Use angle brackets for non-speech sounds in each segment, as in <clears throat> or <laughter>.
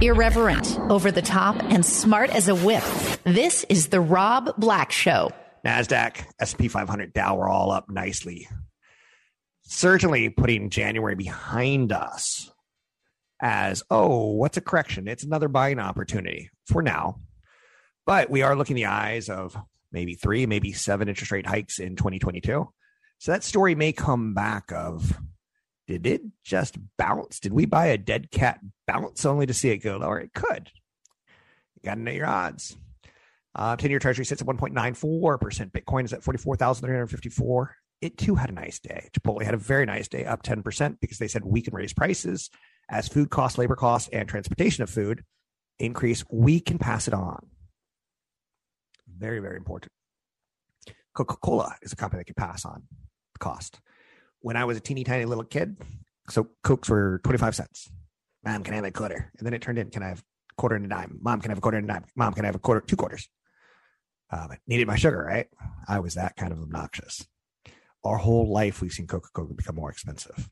Irreverent, over the top, and smart as a whip. This is the Rob Black Show. NASDAQ, SP 500 Dow were all up nicely. Certainly putting January behind us as, oh, what's a correction? It's another buying opportunity for now. But we are looking the eyes of maybe three, maybe seven interest rate hikes in 2022. So that story may come back of did it just bounce? Did we buy a dead cat bounce only to see it go lower? It could. You got to know your odds. Uh, 10 year treasury sits at 1.94%. Bitcoin is at 44,354. It too had a nice day. Chipotle had a very nice day, up 10% because they said we can raise prices as food costs, labor costs, and transportation of food increase. We can pass it on. Very, very important. Coca Cola is a company that can pass on the cost. When I was a teeny tiny little kid, so Cokes were 25 cents. Mom, can I have a quarter? And then it turned in, can I have a quarter and a dime? Mom, can I have a quarter and a dime? Mom, can I have a quarter, two quarters? Um, I needed my sugar, right? I was that kind of obnoxious. Our whole life, we've seen Coca Cola become more expensive.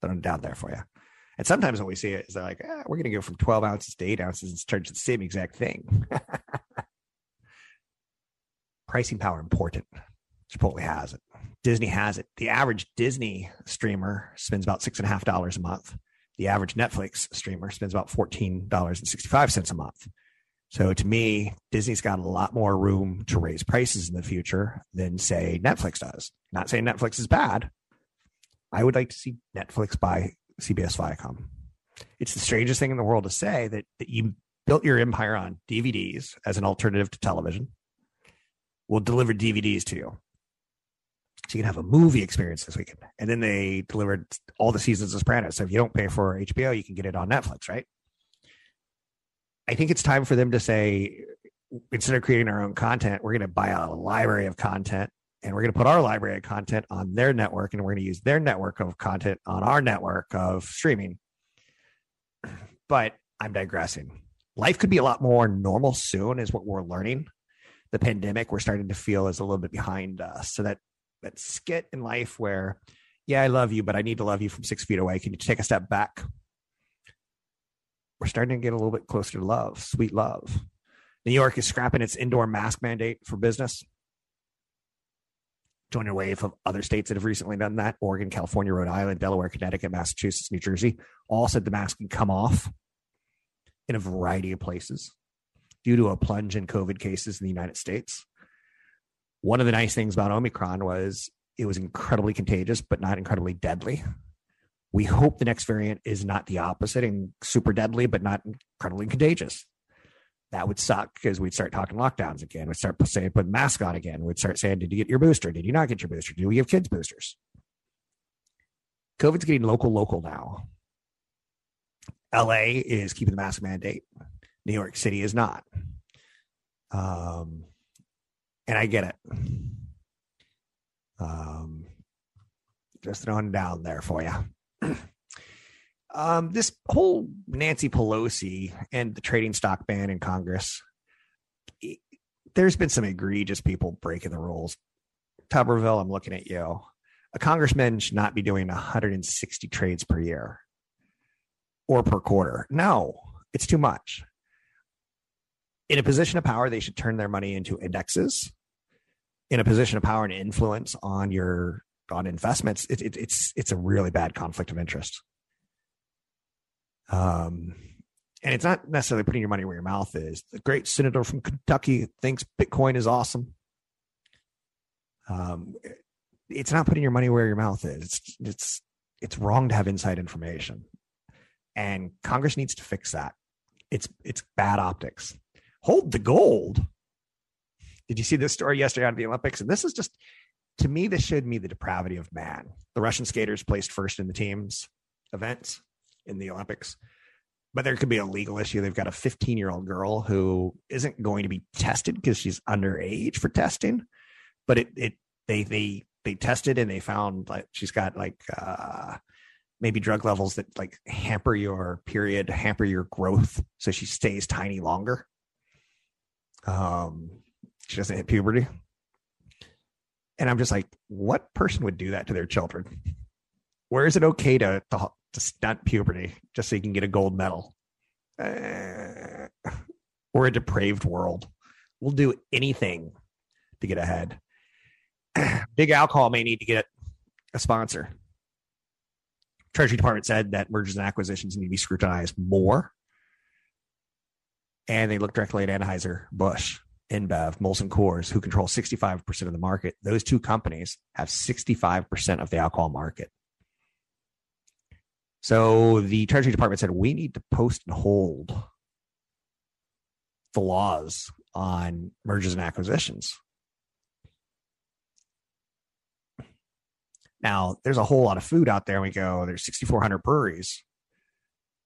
Throwing it down there for you. And sometimes when we see it, is they're like, eh, we're going to go from 12 ounces to eight ounces and charge the same exact thing. <laughs> Pricing power important. Chipotle has it. Disney has it. The average Disney streamer spends about six and a half dollars a month. The average Netflix streamer spends about fourteen dollars and sixty five cents a month. So to me, Disney's got a lot more room to raise prices in the future than say Netflix does. Not saying Netflix is bad. I would like to see Netflix buy CBS Viacom. It's the strangest thing in the world to say that, that you built your empire on DVDs as an alternative to television. We'll deliver DVDs to you. So you can have a movie experience this weekend. And then they delivered all the seasons of Sopranos. So if you don't pay for HBO, you can get it on Netflix, right? I think it's time for them to say, instead of creating our own content, we're going to buy a library of content and we're going to put our library of content on their network and we're going to use their network of content on our network of streaming. But I'm digressing. Life could be a lot more normal soon, is what we're learning. The pandemic, we're starting to feel is a little bit behind us. So that that skit in life where, yeah, I love you, but I need to love you from six feet away. Can you take a step back? We're starting to get a little bit closer to love, sweet love. New York is scrapping its indoor mask mandate for business. Join a wave of other states that have recently done that. Oregon, California, Rhode Island, Delaware, Connecticut, Massachusetts, New Jersey all said the mask can come off in a variety of places due to a plunge in COVID cases in the United States. One of the nice things about Omicron was it was incredibly contagious, but not incredibly deadly. We hope the next variant is not the opposite and super deadly, but not incredibly contagious. That would suck because we'd start talking lockdowns again. We'd start saying put mask on again. We'd start saying, Did you get your booster? Did you not get your booster? Do we give kids boosters? COVID's getting local, local now. LA is keeping the mask mandate. New York City is not. Um, and I get it. Um, just throwing down there for you. <clears throat> um, this whole Nancy Pelosi and the trading stock ban in Congress, there's been some egregious people breaking the rules. Tuberville, I'm looking at you. A congressman should not be doing 160 trades per year or per quarter. No, it's too much in a position of power, they should turn their money into indexes. In a position of power and influence on your on investments, it, it, it's it's a really bad conflict of interest. Um, and it's not necessarily putting your money where your mouth is. The great senator from Kentucky thinks Bitcoin is awesome. Um, it's not putting your money where your mouth is. It's it's it's wrong to have inside information, and Congress needs to fix that. It's it's bad optics hold the gold. Did you see this story yesterday on the Olympics? And this is just, to me, this showed me the depravity of man. The Russian skaters placed first in the teams events in the Olympics. but there could be a legal issue. They've got a 15 year old girl who isn't going to be tested because she's underage for testing, but it, it, they, they, they tested and they found like she's got like, uh, maybe drug levels that like hamper your period, hamper your growth. So she stays tiny longer. Um, she doesn't hit puberty. And I'm just like, what person would do that to their children? Where is it okay to, to, to stunt puberty just so you can get a gold medal? Uh, we're a depraved world. We'll do anything to get ahead. <clears throat> Big alcohol may need to get a sponsor. Treasury Department said that mergers and acquisitions need to be scrutinized more. And they look directly at Anheuser Busch, InBev, Molson Coors, who control 65% of the market. Those two companies have 65% of the alcohol market. So the Treasury Department said we need to post and hold the laws on mergers and acquisitions. Now, there's a whole lot of food out there, and we go, there's 6,400 breweries,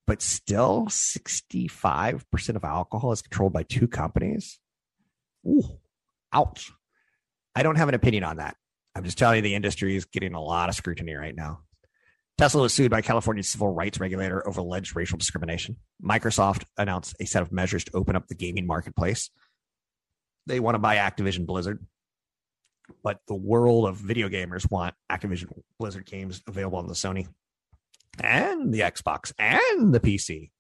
but still 65% of alcohol is controlled by two companies. Ooh, ouch. I don't have an opinion on that. I'm just telling you, the industry is getting a lot of scrutiny right now. Tesla was sued by California's civil rights regulator over alleged racial discrimination. Microsoft announced a set of measures to open up the gaming marketplace. They want to buy Activision Blizzard, but the world of video gamers want Activision Blizzard games available on the Sony and the Xbox and the PC.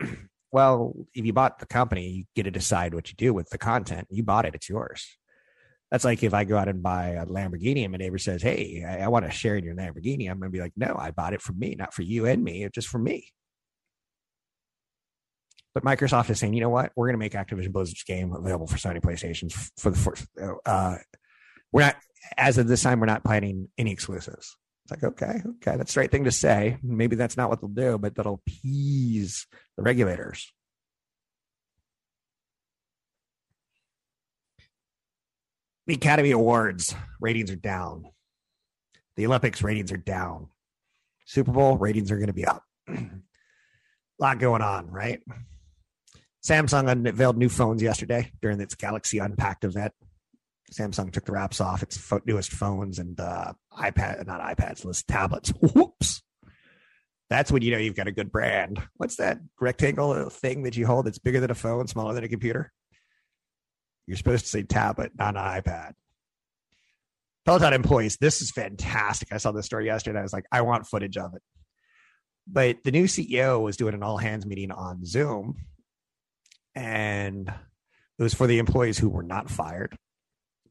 <clears throat> well, if you bought the company, you get to decide what you do with the content. You bought it, it's yours. That's like if I go out and buy a Lamborghini and my neighbor says, Hey, I, I want to share in your Lamborghini. I'm going to be like, No, I bought it for me, not for you and me. Just for me. But Microsoft is saying, you know what? We're going to make Activision Blizzard's game available for Sony PlayStations for the first. Uh, we're not, as of this time, we're not planning any exclusives. It's like, okay, okay, that's the right thing to say. Maybe that's not what they'll do, but that'll appease the regulators. the Academy Awards ratings are down. The Olympics ratings are down. Super Bowl ratings are going to be up. a <clears throat> lot going on, right? Samsung unveiled new phones yesterday during its Galaxy Unpacked event. Samsung took the wraps off its newest phones and uh, iPad, not iPads, list tablets. <laughs> Whoops. That's when you know you've got a good brand. What's that rectangle thing that you hold that's bigger than a phone, smaller than a computer? You're supposed to say tablet, not an iPad. Peloton employees, this is fantastic. I saw this story yesterday. I was like, I want footage of it. But the new CEO was doing an all hands meeting on Zoom, and it was for the employees who were not fired.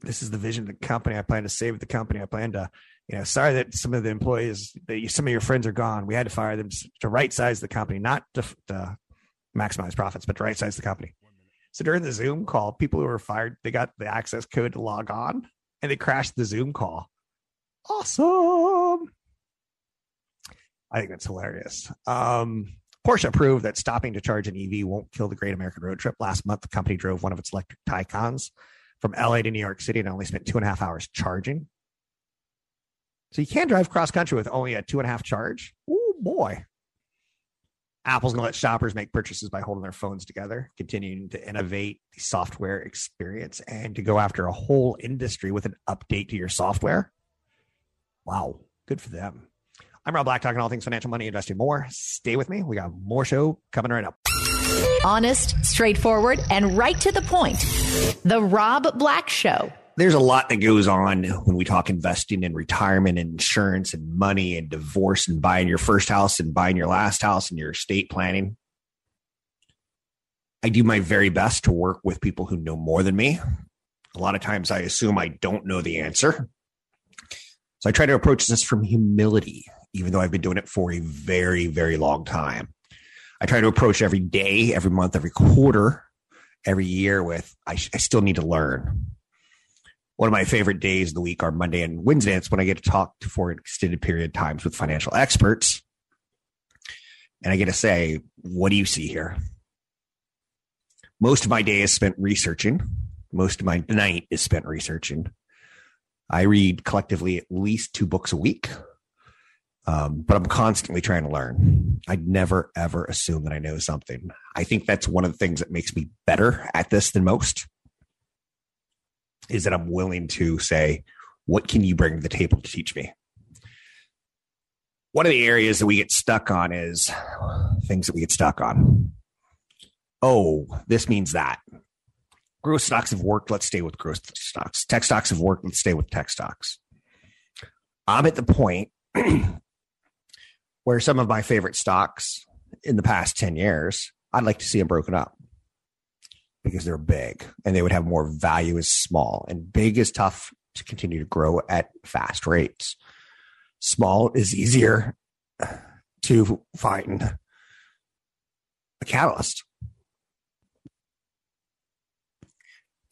This is the vision of the company. I plan to save the company. I plan to, you know, sorry that some of the employees, that some of your friends are gone. We had to fire them to right size the company, not to, to maximize profits, but to right size the company. So during the Zoom call, people who were fired, they got the access code to log on and they crashed the Zoom call. Awesome. I think that's hilarious. Um, Porsche proved that stopping to charge an EV won't kill the Great American Road Trip. Last month, the company drove one of its electric Taycans from LA to New York City and only spent two and a half hours charging. So you can drive cross country with only a two and a half charge. Oh boy. Apple's going to let shoppers make purchases by holding their phones together, continuing to innovate the software experience and to go after a whole industry with an update to your software. Wow, good for them. I'm Rob Black, talking all things financial, money, investing more. Stay with me. We got more show coming right up. Honest, straightforward, and right to the point. The Rob Black Show there's a lot that goes on when we talk investing and retirement and insurance and money and divorce and buying your first house and buying your last house and your estate planning. I do my very best to work with people who know more than me. A lot of times I assume I don't know the answer. So I try to approach this from humility, even though I've been doing it for a very, very long time. I try to approach every day, every month, every quarter, every year with I, I still need to learn one of my favorite days of the week are Monday and Wednesday. It's when I get to talk for an extended period of times with financial experts. And I get to say, what do you see here? Most of my day is spent researching. Most of my night is spent researching. I read collectively at least two books a week. Um, but I'm constantly trying to learn. I never ever assume that I know something. I think that's one of the things that makes me better at this than most. Is that I'm willing to say, what can you bring to the table to teach me? One of the areas that we get stuck on is things that we get stuck on. Oh, this means that. Growth stocks have worked. Let's stay with growth stocks. Tech stocks have worked. Let's stay with tech stocks. I'm at the point <clears throat> where some of my favorite stocks in the past 10 years, I'd like to see them broken up because they're big and they would have more value as small. And big is tough to continue to grow at fast rates. Small is easier to find a catalyst.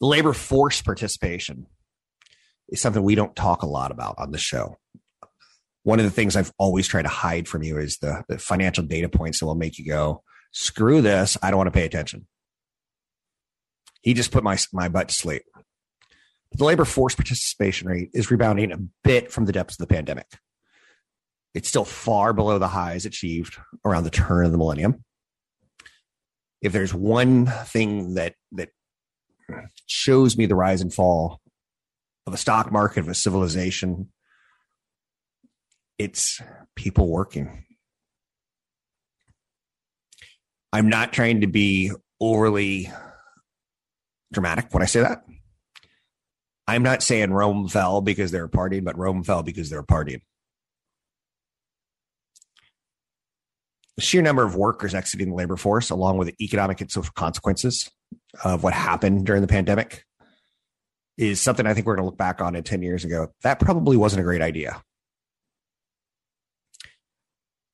The labor force participation is something we don't talk a lot about on the show one of the things I've always tried to hide from you is the, the financial data points that will make you go, screw this. I don't want to pay attention. He just put my, my butt to sleep. The labor force participation rate is rebounding a bit from the depths of the pandemic. It's still far below the highs achieved around the turn of the millennium. If there's one thing that that shows me the rise and fall of a stock market of a civilization it's people working. I'm not trying to be overly dramatic when I say that. I'm not saying Rome fell because they're partying, but Rome fell because they're partying. The sheer number of workers exiting the labor force, along with the economic and social consequences of what happened during the pandemic, is something I think we're going to look back on in 10 years ago. That probably wasn't a great idea.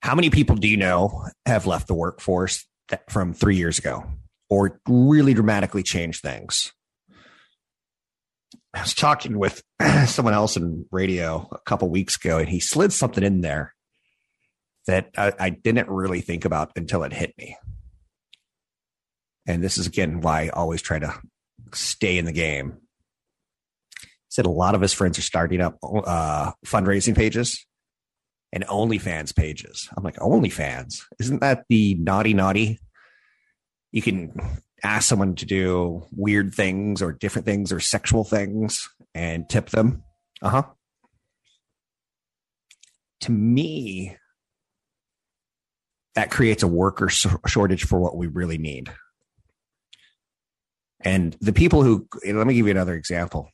How many people do you know have left the workforce from three years ago or really dramatically changed things? I was talking with <clears throat> someone else in radio a couple weeks ago, and he slid something in there that I, I didn't really think about until it hit me. And this is again why I always try to stay in the game. He said a lot of his friends are starting up uh, fundraising pages and OnlyFans pages. I'm like, OnlyFans? Isn't that the naughty naughty? You can ask someone to do weird things or different things or sexual things and tip them. Uh huh. To me, that creates a worker shortage for what we really need. And the people who, let me give you another example.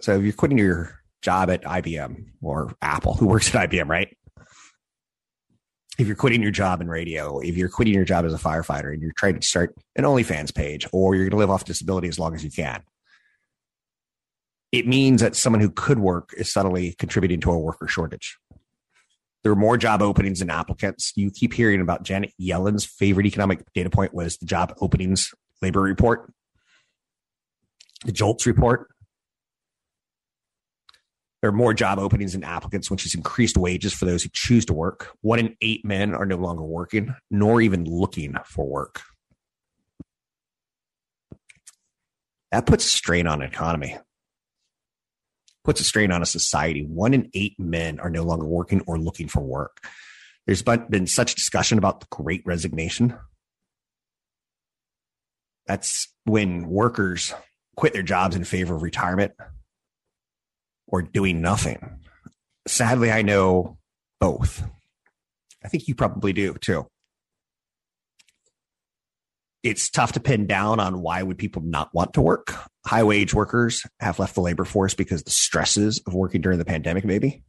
So if you're quitting your job at IBM or Apple, who works at IBM, right? If you're quitting your job in radio, if you're quitting your job as a firefighter and you're trying to start an OnlyFans page, or you're going to live off disability as long as you can, it means that someone who could work is suddenly contributing to a worker shortage. There are more job openings than applicants. You keep hearing about Janet Yellen's favorite economic data point was the job openings labor report, the JOLTS report. There are more job openings than applicants, which has increased wages for those who choose to work. One in eight men are no longer working, nor even looking for work. That puts a strain on an economy, puts a strain on a society. One in eight men are no longer working or looking for work. There's been such discussion about the great resignation. That's when workers quit their jobs in favor of retirement or doing nothing. Sadly, I know both. I think you probably do too. It's tough to pin down on why would people not want to work. High wage workers have left the labor force because the stresses of working during the pandemic, maybe.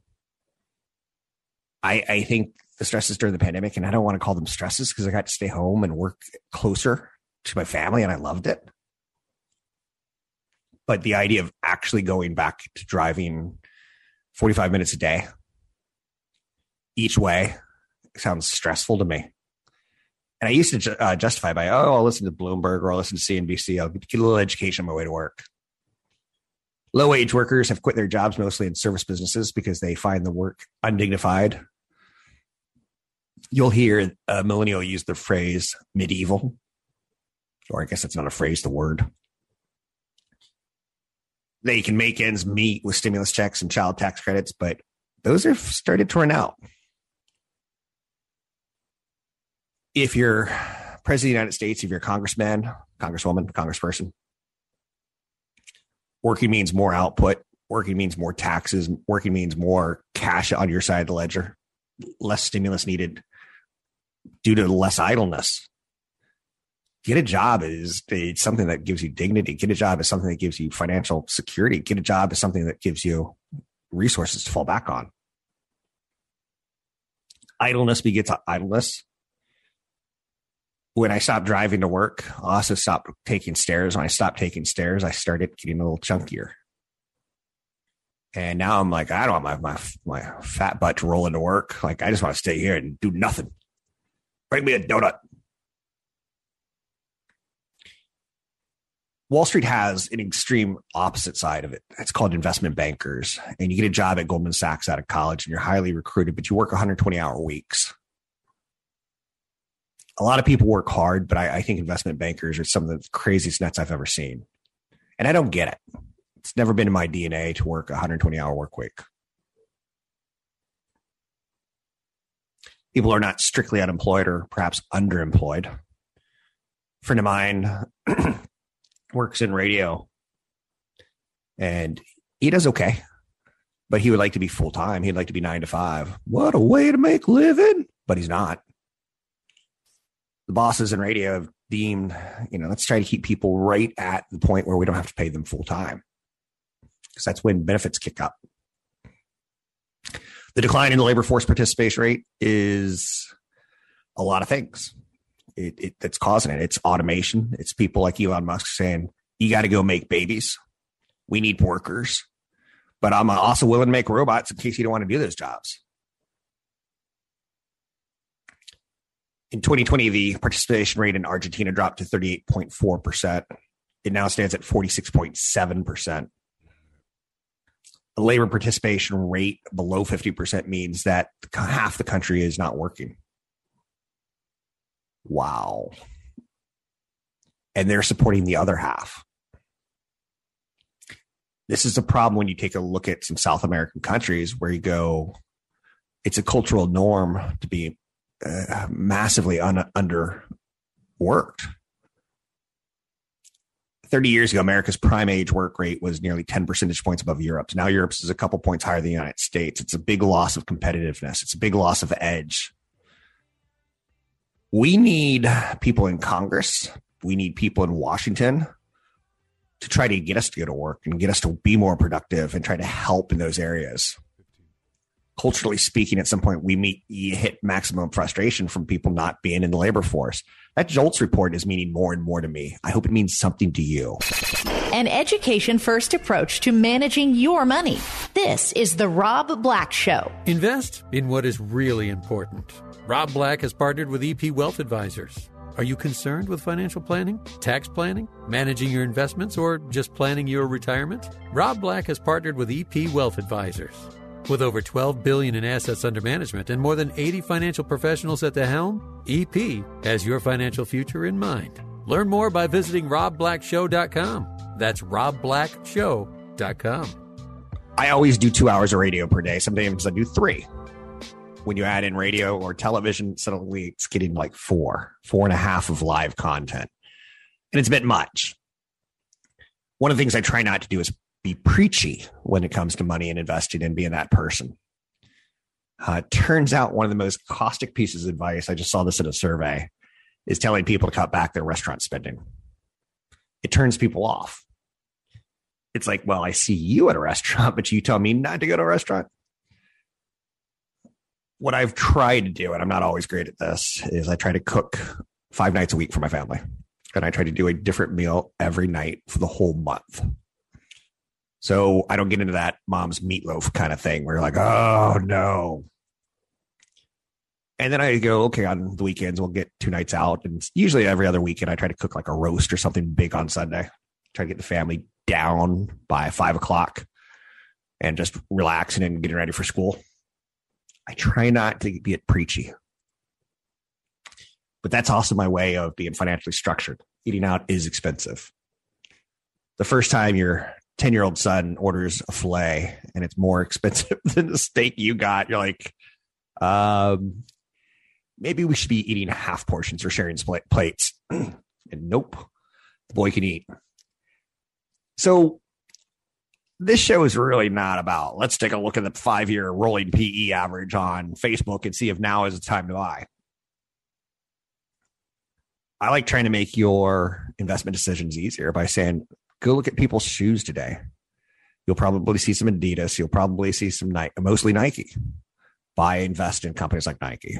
I, I think the stresses during the pandemic, and I don't want to call them stresses because I got to stay home and work closer to my family and I loved it but the idea of actually going back to driving 45 minutes a day each way sounds stressful to me. And I used to ju- uh, justify by, oh, I'll listen to Bloomberg or I'll listen to CNBC. I'll get a little education on my way to work. Low wage workers have quit their jobs mostly in service businesses because they find the work undignified. You'll hear a millennial use the phrase medieval, or I guess that's not a phrase, the word they can make ends meet with stimulus checks and child tax credits, but those are started to run out. If you're president of the United States, if you're a congressman, congresswoman, congressperson, working means more output, working means more taxes, working means more cash on your side of the ledger, less stimulus needed due to less idleness. Get a job is something that gives you dignity. Get a job is something that gives you financial security. Get a job is something that gives you resources to fall back on. Idleness begets idleness when I stopped driving to work, I also stopped taking stairs. When I stopped taking stairs, I started getting a little chunkier. And now I'm like, I don't want my, my, my fat butt rolling to roll into work. Like, I just want to stay here and do nothing. Bring me a donut. Wall Street has an extreme opposite side of it. It's called investment bankers. And you get a job at Goldman Sachs out of college and you're highly recruited, but you work 120 hour weeks a lot of people work hard, but I, I think investment bankers are some of the craziest nuts I've ever seen. And I don't get it. It's never been in my DNA to work a 120 hour work week. People are not strictly unemployed or perhaps underemployed. A friend of mine <clears throat> works in radio and he does okay, but he would like to be full time. He'd like to be nine to five. What a way to make living, but he's not the bosses in radio have deemed, you know, let's try to keep people right at the point where we don't have to pay them full time because that's when benefits kick up. The decline in the labor force participation rate is a lot of things. It, it, that's causing it. It's automation. It's people like Elon Musk saying, you got to go make babies. We need workers. But I'm also willing to make robots in case you don't want to do those jobs. in 2020, the participation rate in Argentina dropped to 38.4%. It now stands at 46.7%. A labor participation rate below 50% means that half the country is not working. Wow. And they're supporting the other half. This is a problem when you take a look at some South American countries where you go, it's a cultural norm to be uh, massively un- underworked. 30 years ago, America's prime age work rate was nearly 10 percentage points above Europe's. Now Europe's is a couple points higher than the United States. It's a big loss of competitiveness. It's a big loss of edge. We need people in Congress. We need people in Washington to try to get us to go to work and get us to be more productive and try to help in those areas culturally speaking, at some point we meet you hit maximum frustration from people not being in the labor force. That JOLTS report is meaning more and more to me. I hope it means something to you. An education first approach to managing your money. This is the Rob Black Show. Invest in what is really important. Rob Black has partnered with EP Wealth Advisors. Are you concerned with financial planning, tax planning, managing your investments, or just planning your retirement? Rob Black has partnered with EP Wealth Advisors. With over 12 billion in assets under management and more than 80 financial professionals at the helm, EP has your financial future in mind. Learn more by visiting robblackshow.com. That's robblackshow.com. I always do 2 hours of radio per day. Sometimes I do 3. When you add in radio or television, suddenly it's getting like four, four and a half of live content. And it's a bit much. One of the things I try not to do is be preachy when it comes to money and investing and being that person. Uh, turns out one of the most caustic pieces of advice, I just saw this in a survey, is telling people to cut back their restaurant spending. It turns people off. It's like, well, I see you at a restaurant, <laughs> but you tell me not to go to a restaurant. What I've tried to do, and I'm not always great at this, is I try to cook five nights a week for my family. And I try to do a different meal every night for the whole month. So I don't get into that mom's meatloaf kind of thing where you're like, oh no. And then I go, okay, on the weekends, we'll get two nights out. And usually every other weekend, I try to cook like a roast or something big on Sunday. Try to get the family down by five o'clock and just relaxing and getting ready for school. I try not to be preachy. But that's also my way of being financially structured. Eating out is expensive. The first time you're 10 year old son orders a filet and it's more <laughs> expensive than the steak you got, you're like, um, maybe we should be eating half portions or sharing plates. <clears throat> and nope, the boy can eat. So this show is really not about let's take a look at the five year rolling PE average on Facebook and see if now is the time to buy. I like trying to make your investment decisions easier by saying, go look at people's shoes today. You'll probably see some Adidas. You'll probably see some Nike, mostly Nike. Buy, invest in companies like Nike.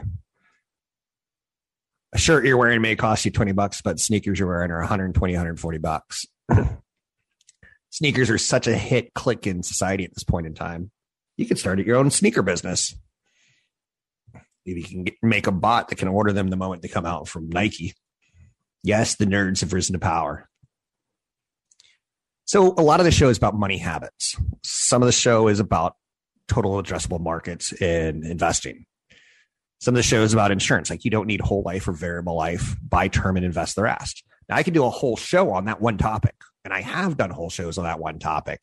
A shirt you're wearing may cost you 20 bucks, but sneakers you're wearing are 120, 140 bucks. <clears throat> sneakers are such a hit click in society at this point in time. You can start at your own sneaker business. Maybe you can get, make a bot that can order them the moment they come out from Nike. Yes, the nerds have risen to power. So a lot of the show is about money habits. Some of the show is about total addressable markets in investing. Some of the show is about insurance. Like you don't need whole life or variable life. Buy term and invest the rest. Now I can do a whole show on that one topic, and I have done whole shows on that one topic.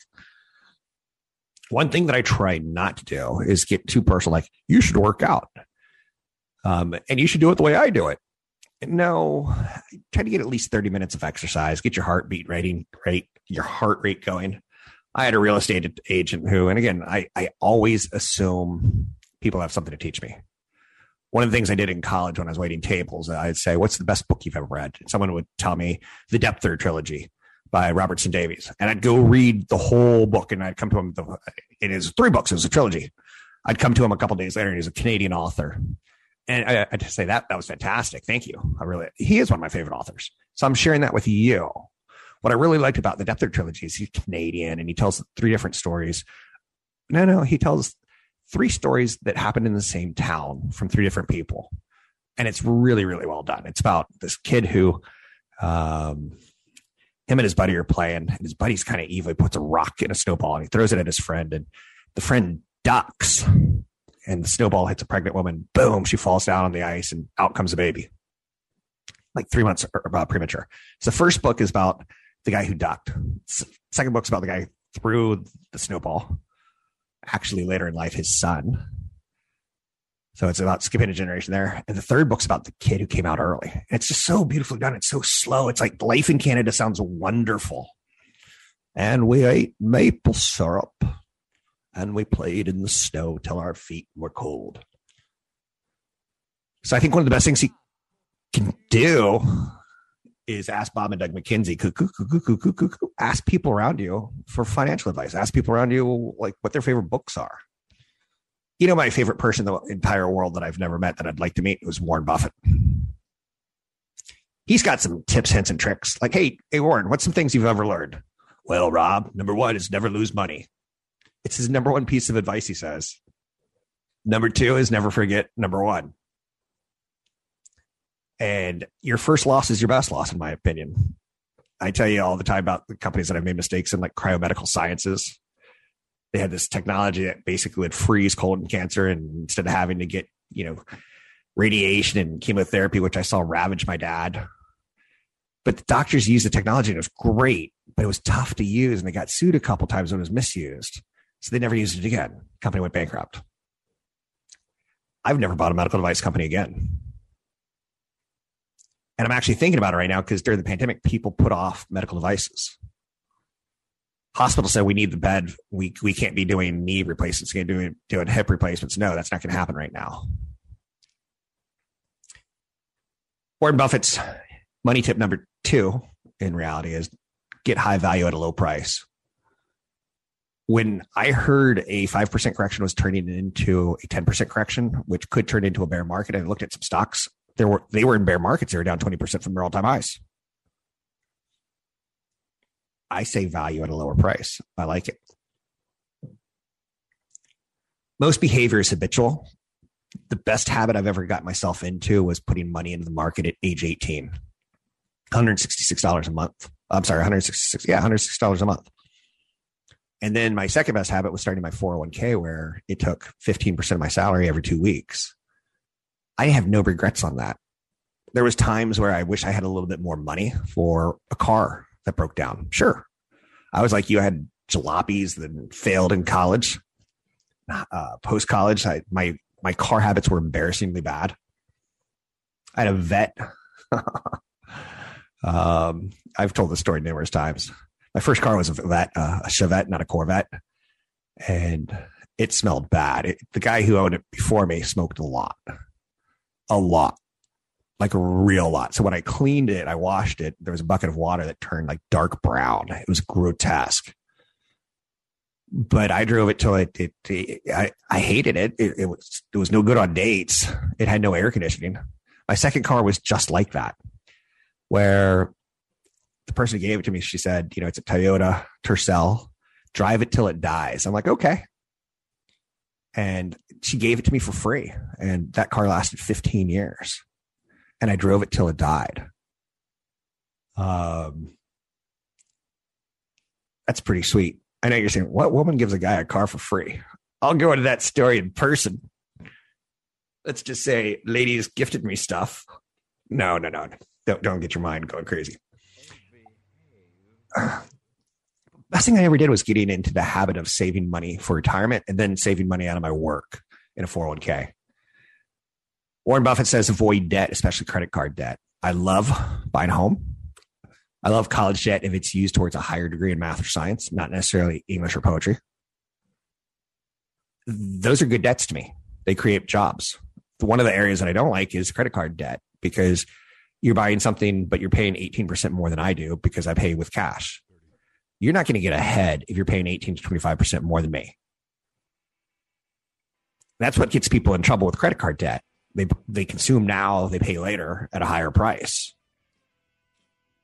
One thing that I try not to do is get too personal. Like you should work out, um, and you should do it the way I do it. No, try to get at least 30 minutes of exercise, get your heartbeat rating rate, your heart rate going. I had a real estate agent who, and again, I, I always assume people have something to teach me. One of the things I did in college when I was waiting tables, I'd say, What's the best book you've ever read? And someone would tell me The Deptford Trilogy by Robertson Davies. And I'd go read the whole book and I'd come to him. The, it is three books, it was a trilogy. I'd come to him a couple days later and he's a Canadian author. And I, I just say that that was fantastic. Thank you. I really, he is one of my favorite authors. So I'm sharing that with you. What I really liked about the Deptford trilogy is he's Canadian and he tells three different stories. No, no, he tells three stories that happened in the same town from three different people. And it's really, really well done. It's about this kid who, um, him and his buddy are playing, and his buddy's kind of evil. He puts a rock in a snowball and he throws it at his friend, and the friend ducks and the snowball hits a pregnant woman. Boom, she falls down on the ice and out comes a baby. Like three months about premature. So the first book is about the guy who ducked. Second book's about the guy who threw the snowball. Actually, later in life, his son. So it's about skipping a generation there. And the third book's about the kid who came out early. And it's just so beautifully done. It's so slow. It's like life in Canada sounds wonderful. And we ate maple syrup and we played in the snow till our feet were cold. So I think one of the best things he can do is ask Bob and Doug McKenzie, ask people around you for financial advice. Ask people around you like what their favorite books are. You know, my favorite person in the entire world that I've never met that I'd like to meet was Warren Buffett. He's got some tips, hints, and tricks. Like, hey, hey, Warren, what's some things you've ever learned? Well, Rob, number one is never lose money. It's his number one piece of advice, he says. Number two is never forget number one. And your first loss is your best loss, in my opinion. I tell you all the time about the companies that have made mistakes in like cryomedical sciences. They had this technology that basically would freeze colon cancer, and instead of having to get, you know, radiation and chemotherapy, which I saw ravage my dad. But the doctors used the technology and it was great, but it was tough to use, and they got sued a couple times when it was misused. So they never used it again. Company went bankrupt. I've never bought a medical device company again. And I'm actually thinking about it right now because during the pandemic, people put off medical devices. Hospitals said we need the bed. We we can't be doing knee replacements, we can't doing doing hip replacements. No, that's not going to happen right now. Warren Buffett's money tip number two in reality is get high value at a low price when I heard a 5% correction was turning into a 10% correction, which could turn into a bear market, I looked at some stocks, there were they were in bear markets, they were down 20% from their all-time highs. I say value at a lower price. I like it. Most behavior is habitual. The best habit I've ever got myself into was putting money into the market at age 18. $166 a month. I'm sorry, 166. Yeah, $160 a month. And then my second best habit was starting my 401k where it took 15% of my salary every two weeks. I have no regrets on that. There was times where I wish I had a little bit more money for a car that broke down. Sure. I was like, you had jalopies that failed in college. Uh, Post college, my, my car habits were embarrassingly bad. I had a vet. <laughs> um, I've told the story numerous times. My first car was a vet, uh, a Chevette, not a Corvette, and it smelled bad. It, the guy who owned it before me smoked a lot, a lot, like a real lot. So when I cleaned it, I washed it. There was a bucket of water that turned like dark brown. It was grotesque. But I drove it till it. it, it I I hated it. it. It was it was no good on dates. It had no air conditioning. My second car was just like that, where the person who gave it to me, she said, you know, it's a Toyota Tercel. Drive it till it dies. I'm like, okay, and she gave it to me for free. And that car lasted 15 years. And I drove it till it died. Um, that's pretty sweet. I know you're saying, what woman gives a guy a car for free? I'll go into that story in person. Let's just say ladies gifted me stuff. No, no, no. Don't, don't get your mind going crazy <sighs> <sighs> <sighs> best thing I ever did was getting into the habit of saving money for retirement and then saving money out of my work in a 401k. Warren Buffett says avoid debt, especially credit card debt. I love buying a home. I love college debt if it's used towards a higher degree in math or science, not necessarily English or poetry. Those are good debts to me. They create jobs. One of the areas that I don't like is credit card debt because you're buying something, but you're paying 18% more than I do because I pay with cash you're not going to get ahead if you're paying 18 to 25% more than me. That's what gets people in trouble with credit card debt. They, they consume now, they pay later at a higher price.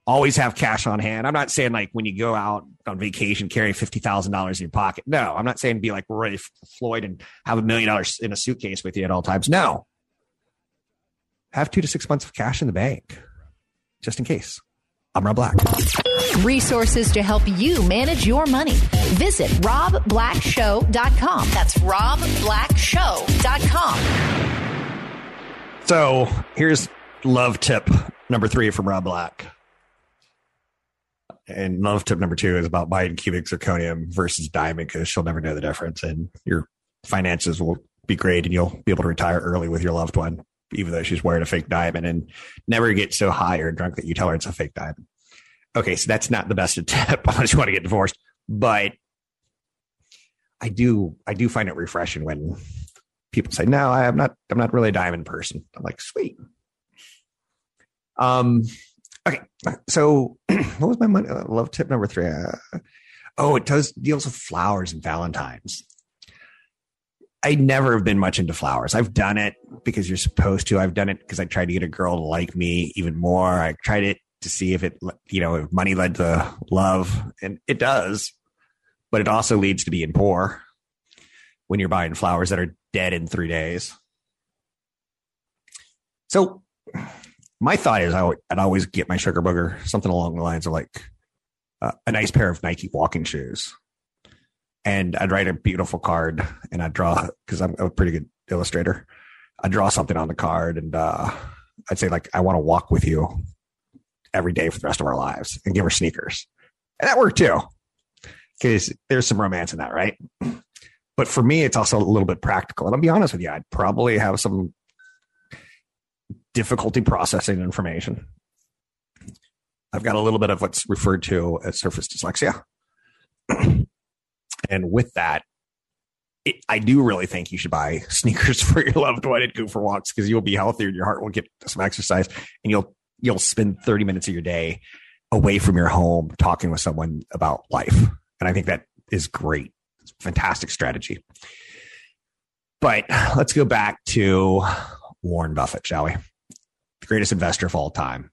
Always have cash on hand. I'm not saying like when you go out on vacation, carry $50,000 in your pocket. No, I'm not saying be like Roy Floyd and have a million dollars in a suitcase with you at all times. No. Have two to six months of cash in the bank just in case. I'm Rob Black. Resources to help you manage your money. Visit robblackshow.com. That's robblackshow.com. So here's love tip number three from Rob Black. And love tip number two is about buying cubic zirconium versus diamond because she'll never know the difference and your finances will be great and you'll be able to retire early with your loved one even though she's wearing a fake diamond and never get so high or drunk that you tell her it's a fake diamond. Okay, so that's not the best tip <laughs> unless you want to get divorced. But I do I do find it refreshing when people say, No, I'm not I'm not really a diamond person. I'm like, sweet. Um okay. So <clears throat> what was my money? Uh, love tip number three? Uh, oh, it does deals with flowers and Valentine's. I never have been much into flowers. I've done it because you're supposed to. I've done it because I tried to get a girl to like me even more. I tried it to see if it, you know, money led to love, and it does, but it also leads to being poor when you're buying flowers that are dead in three days. So, my thought is I would, I'd always get my sugar booger something along the lines of like uh, a nice pair of Nike walking shoes and I'd write a beautiful card and I'd draw because I'm a pretty good illustrator. I'd draw something on the card and uh, I'd say like I want to walk with you every day for the rest of our lives and give her sneakers. And that worked too. Because there's some romance in that, right? But for me, it's also a little bit practical. And I'll be honest with you, I'd probably have some difficulty processing information. I've got a little bit of what's referred to as surface dyslexia. <clears throat> And with that, it, I do really think you should buy <laughs> sneakers for your loved one and go for walks because you'll be healthier. And your heart will get some exercise, and you'll you'll spend thirty minutes of your day away from your home talking with someone about life. And I think that is great. It's fantastic strategy. But let's go back to Warren Buffett, shall we? The greatest investor of all time.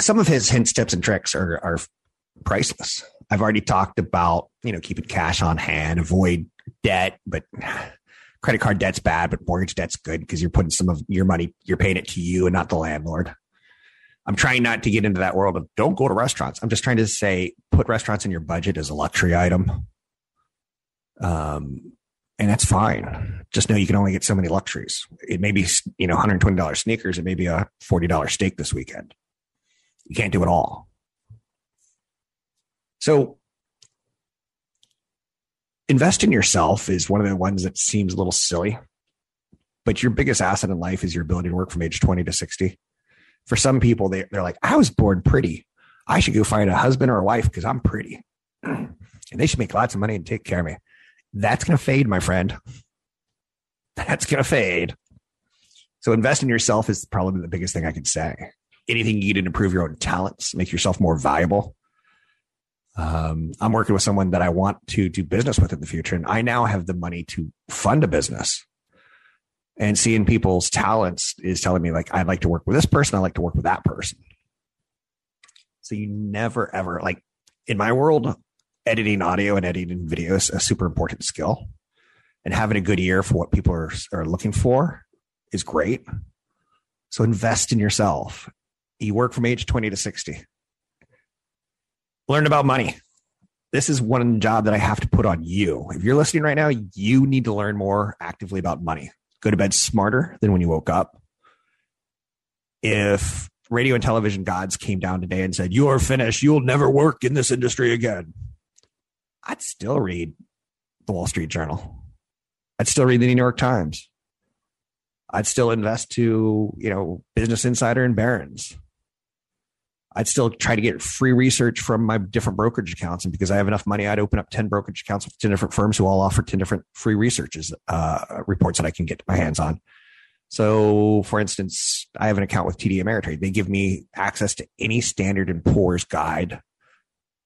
Some of his hints, tips, and tricks are, are priceless. I've already talked about, you know, keeping cash on hand, avoid debt, but credit card debt's bad, but mortgage debt's good because you're putting some of your money, you're paying it to you and not the landlord. I'm trying not to get into that world of don't go to restaurants. I'm just trying to say put restaurants in your budget as a luxury item. Um, and that's fine. Just know you can only get so many luxuries. It may be, you know, $120 sneakers. It may be a $40 steak this weekend. You can't do it all. So invest in yourself is one of the ones that seems a little silly. but your biggest asset in life is your ability to work from age 20 to 60. For some people, they, they're like, I was born pretty. I should go find a husband or a wife because I'm pretty. <clears throat> and they should make lots of money and take care of me. That's going to fade, my friend. <laughs> That's going to fade. So invest in yourself is probably the biggest thing I could say. Anything you do to improve your own talents, make yourself more valuable. Um, I'm working with someone that I want to do business with in the future, and I now have the money to fund a business. And seeing people's talents is telling me like I'd like to work with this person, I like to work with that person. So you never ever like in my world, editing audio and editing video is a super important skill. And having a good ear for what people are, are looking for is great. So invest in yourself. You work from age 20 to 60. Learn about money. This is one job that I have to put on you. If you're listening right now, you need to learn more actively about money. Go to bed smarter than when you woke up. If radio and television gods came down today and said, You are finished, you'll never work in this industry again, I'd still read the Wall Street Journal. I'd still read the New York Times. I'd still invest to, you know, Business Insider and Barron's. I'd still try to get free research from my different brokerage accounts. And because I have enough money, I'd open up 10 brokerage accounts with 10 different firms who all offer 10 different free researches, uh, reports that I can get my hands on. So, for instance, I have an account with TD Ameritrade. They give me access to any Standard and Poor's guide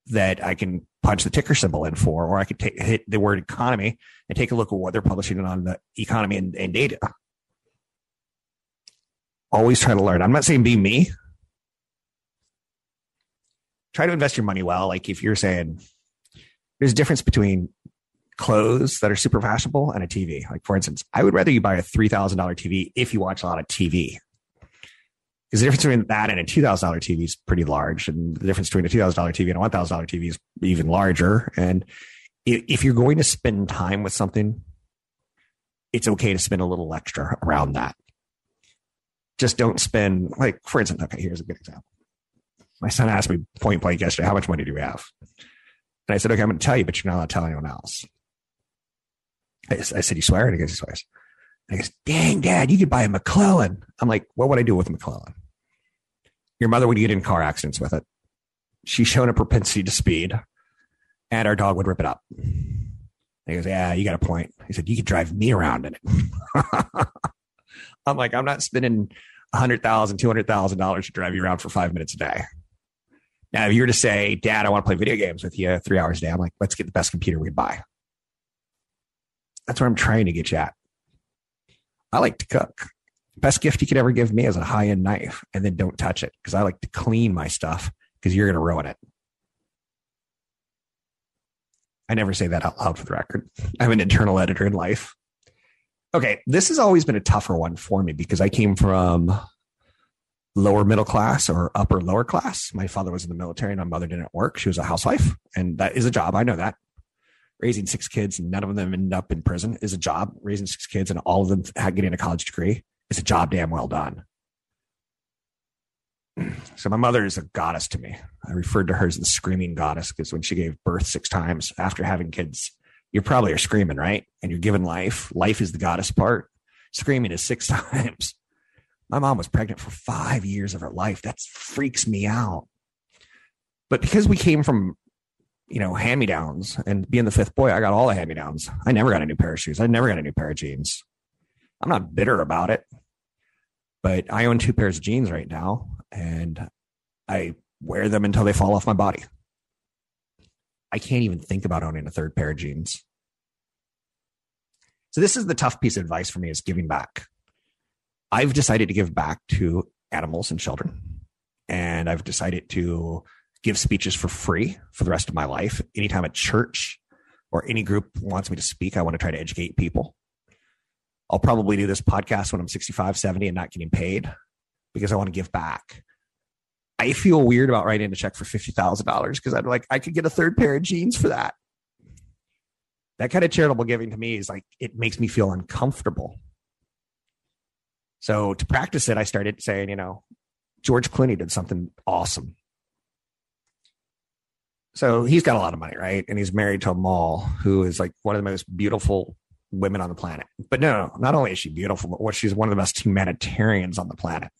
that I can punch the ticker symbol in for, or I could take, hit the word economy and take a look at what they're publishing on the economy and, and data always try to learn. I'm not saying be me. Try to invest your money well. Like if you're saying there's a difference between clothes that are super fashionable and a TV. Like for instance, I would rather you buy a three thousand dollar TV if you watch a lot of TV. Because the difference between that and a two thousand dollar TV is pretty large, and the difference between a two thousand dollar TV and a one thousand dollar TV is even larger. And if you're going to spend time with something, it's okay to spend a little extra around that just don't spend like for instance okay here's a good example my son asked me point blank yesterday how much money do we have? And i said okay i'm going to tell you but you're not allowed to tell anyone else. I, I said you swear? And he goes he swears. And he goes dang dad you could buy a McLaren. I'm like what would i do with a McLaren? Your mother would get in car accidents with it. She's shown a propensity to speed and our dog would rip it up. He goes yeah you got a point. He said you could drive me around in it. <laughs> I'm like, I'm not spending $100,000, $200,000 to drive you around for five minutes a day. Now, if you were to say, Dad, I want to play video games with you three hours a day, I'm like, let's get the best computer we can buy. That's where I'm trying to get you at. I like to cook. Best gift you could ever give me is a high end knife, and then don't touch it because I like to clean my stuff because you're going to ruin it. I never say that out loud for the record. I'm an internal editor in life okay, this has always been a tougher one for me because I came from lower middle class or upper lower class. My father was in the military and my mother didn't work. She was a housewife, and that is a job. I know that. Raising six kids and none of them end up in prison is a job. Raising six kids and all of them getting a college degree is a job damn well done. <clears throat> So my mother is a goddess to me. I referred to her as the screaming goddess because when she gave birth six times after having kids, you probably are screaming, right? And you're given life. Life is the goddess part. Screaming is six <laughs> times. My mom was pregnant for five years of her life. That freaks me out. But because we came from, you know, hand me downs and being the fifth boy, I got all the hand me downs. I never got a new pair of shoes. I never got a new pair of jeans. I'm not bitter about it, but I own two pairs of jeans right now and I wear them until they fall off my body. I can't even think about owning a third pair of jeans. So this is the tough piece of advice for me is giving back. I've decided to give back to animals and children. And I've decided to give speeches for free for the rest of my life. Anytime a church or any group wants me to speak, I want to try to educate people. I'll probably do this podcast when I'm 65, 70 and not getting paid because I want to give back. I feel weird about writing a check for fifty thousand dollars because I'm like, I could get a third pair of jeans for that. That kind of charitable giving to me is like it makes me feel uncomfortable. So to practice it, I started saying, you know, George Clooney did something awesome. So he's got a lot of money, right? And he's married to Amal, who is like one of the most beautiful women on the planet. But no, not only is she beautiful, but what she's one of the best humanitarians on the planet.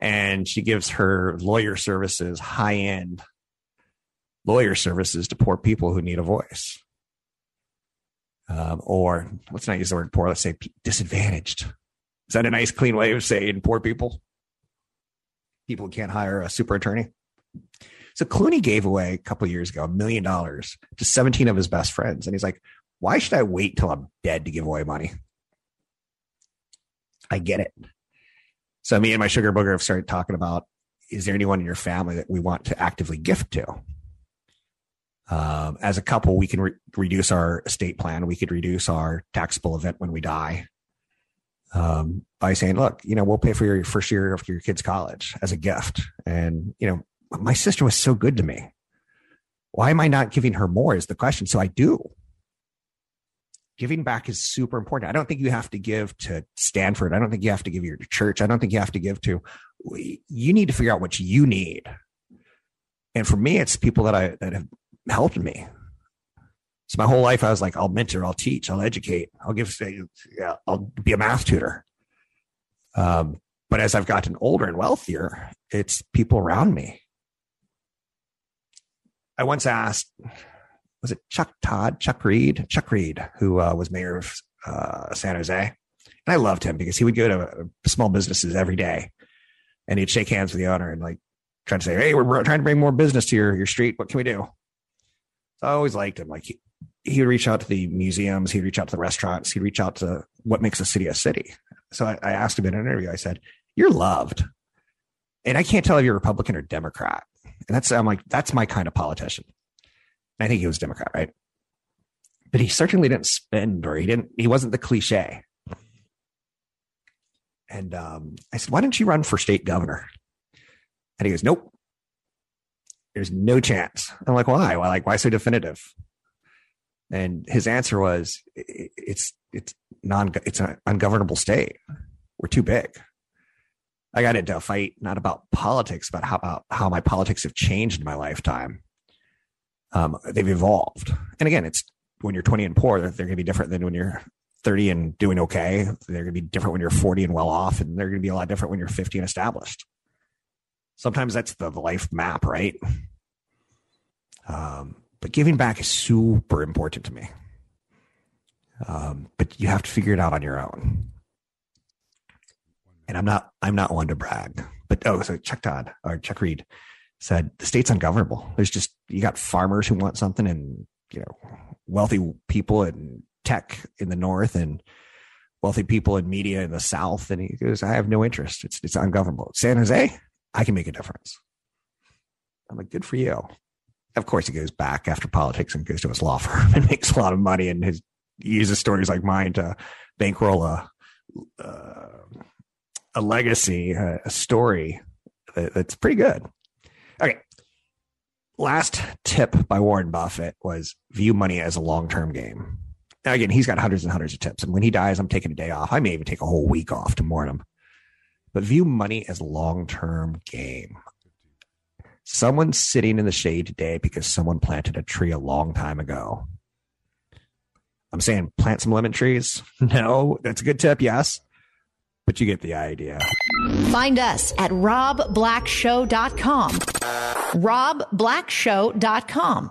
And she gives her lawyer services, high end lawyer services to poor people who need a voice. Um, or let's not use the word poor, let's say disadvantaged. Is that a nice, clean way of saying poor people? People can't hire a super attorney. So Clooney gave away a couple years ago a million dollars to 17 of his best friends. And he's like, why should I wait till I'm dead to give away money? I get it. So me and my sugar booger have started talking about is there anyone in your family that we want to actively gift to? Um, as a couple, we can re- reduce our estate plan. We could reduce our taxable event when we die um, by saying, look, you know, we'll pay for your first year of your kid's college as a gift. And, you know, my sister was so good to me. Why am I not giving her more is the question. So I do. Giving back is super important. I don't think you have to give to Stanford. I don't think you have to give your church. I don't think you have to give to, you need to figure out what you need. And for me, it's people that I, that have helped me. So my whole life, I was like, I'll mentor, I'll teach, I'll educate, I'll give, yeah, I'll be a math tutor. Um, but as I've gotten older and wealthier, it's people around me I once asked, was it Chuck Todd, Chuck Reed, Chuck Reed, who uh, was mayor of uh, San Jose, and I loved him because he would go to small businesses every day, and he'd shake hands with the owner and like try to say, "Hey, we're trying to bring more business to your your street. What can we do?" So I always liked him. Like he, he would reach out to the museums, he'd reach out to the restaurants, he'd reach out to what makes a city a city. So I, I asked him in an interview. I said, "You're loved," and I can't tell if you're Republican or Democrat and that's, I'm like, that's my kind of politician. I think he was Democrat, right? But he certainly didn't spend or he didn't, he wasn't the cliche. And um, I said, why don't you run for state governor? And he goes, nope. There's no chance. I'm like, why? Why, like, why so definitive? And his answer was, it's, it's non, it's an ungovernable state. We're too big. I got into a fight not about politics, but how about how my politics have changed in my lifetime. Um, they've evolved, and again, it's when you're 20 and poor, they're, they're going to be different than when you're 30 and doing okay. They're going to be different when you're 40 and well off, and they're going to be a lot different when you're 50 and established. Sometimes that's the life map, right? Um, but giving back is super important to me. Um, but you have to figure it out on your own and I'm not I'm not one to brag, but oh, so Chuck Todd or Chuck Reed said the state's ungovernable. There's just you got farmers who want something, and you know, wealthy people and tech in the north, and wealthy people in media in the south. And he goes, I have no interest. It's it's ungovernable. San Jose, I can make a difference. I'm like, good for you. Of course, he goes back after politics and goes to his law <laughs> firm and makes a lot of money, and his uses stories like mine to bankroll a. Uh, a legacy, a, a story that, that's pretty good. Okay. Last tip by Warren Buffett was view money as a long term game. Now, again, he's got hundreds and hundreds of tips. And when he dies, I'm taking a day off. I may even take a whole week off to mourn him. But view money as long term game. Someone's sitting in the shade today because someone planted a tree a long time ago. I'm saying plant some lemon trees. <laughs> No, that's a good tip. Yes but you get the idea. Find us at robblackshow.com. robblackshow.com.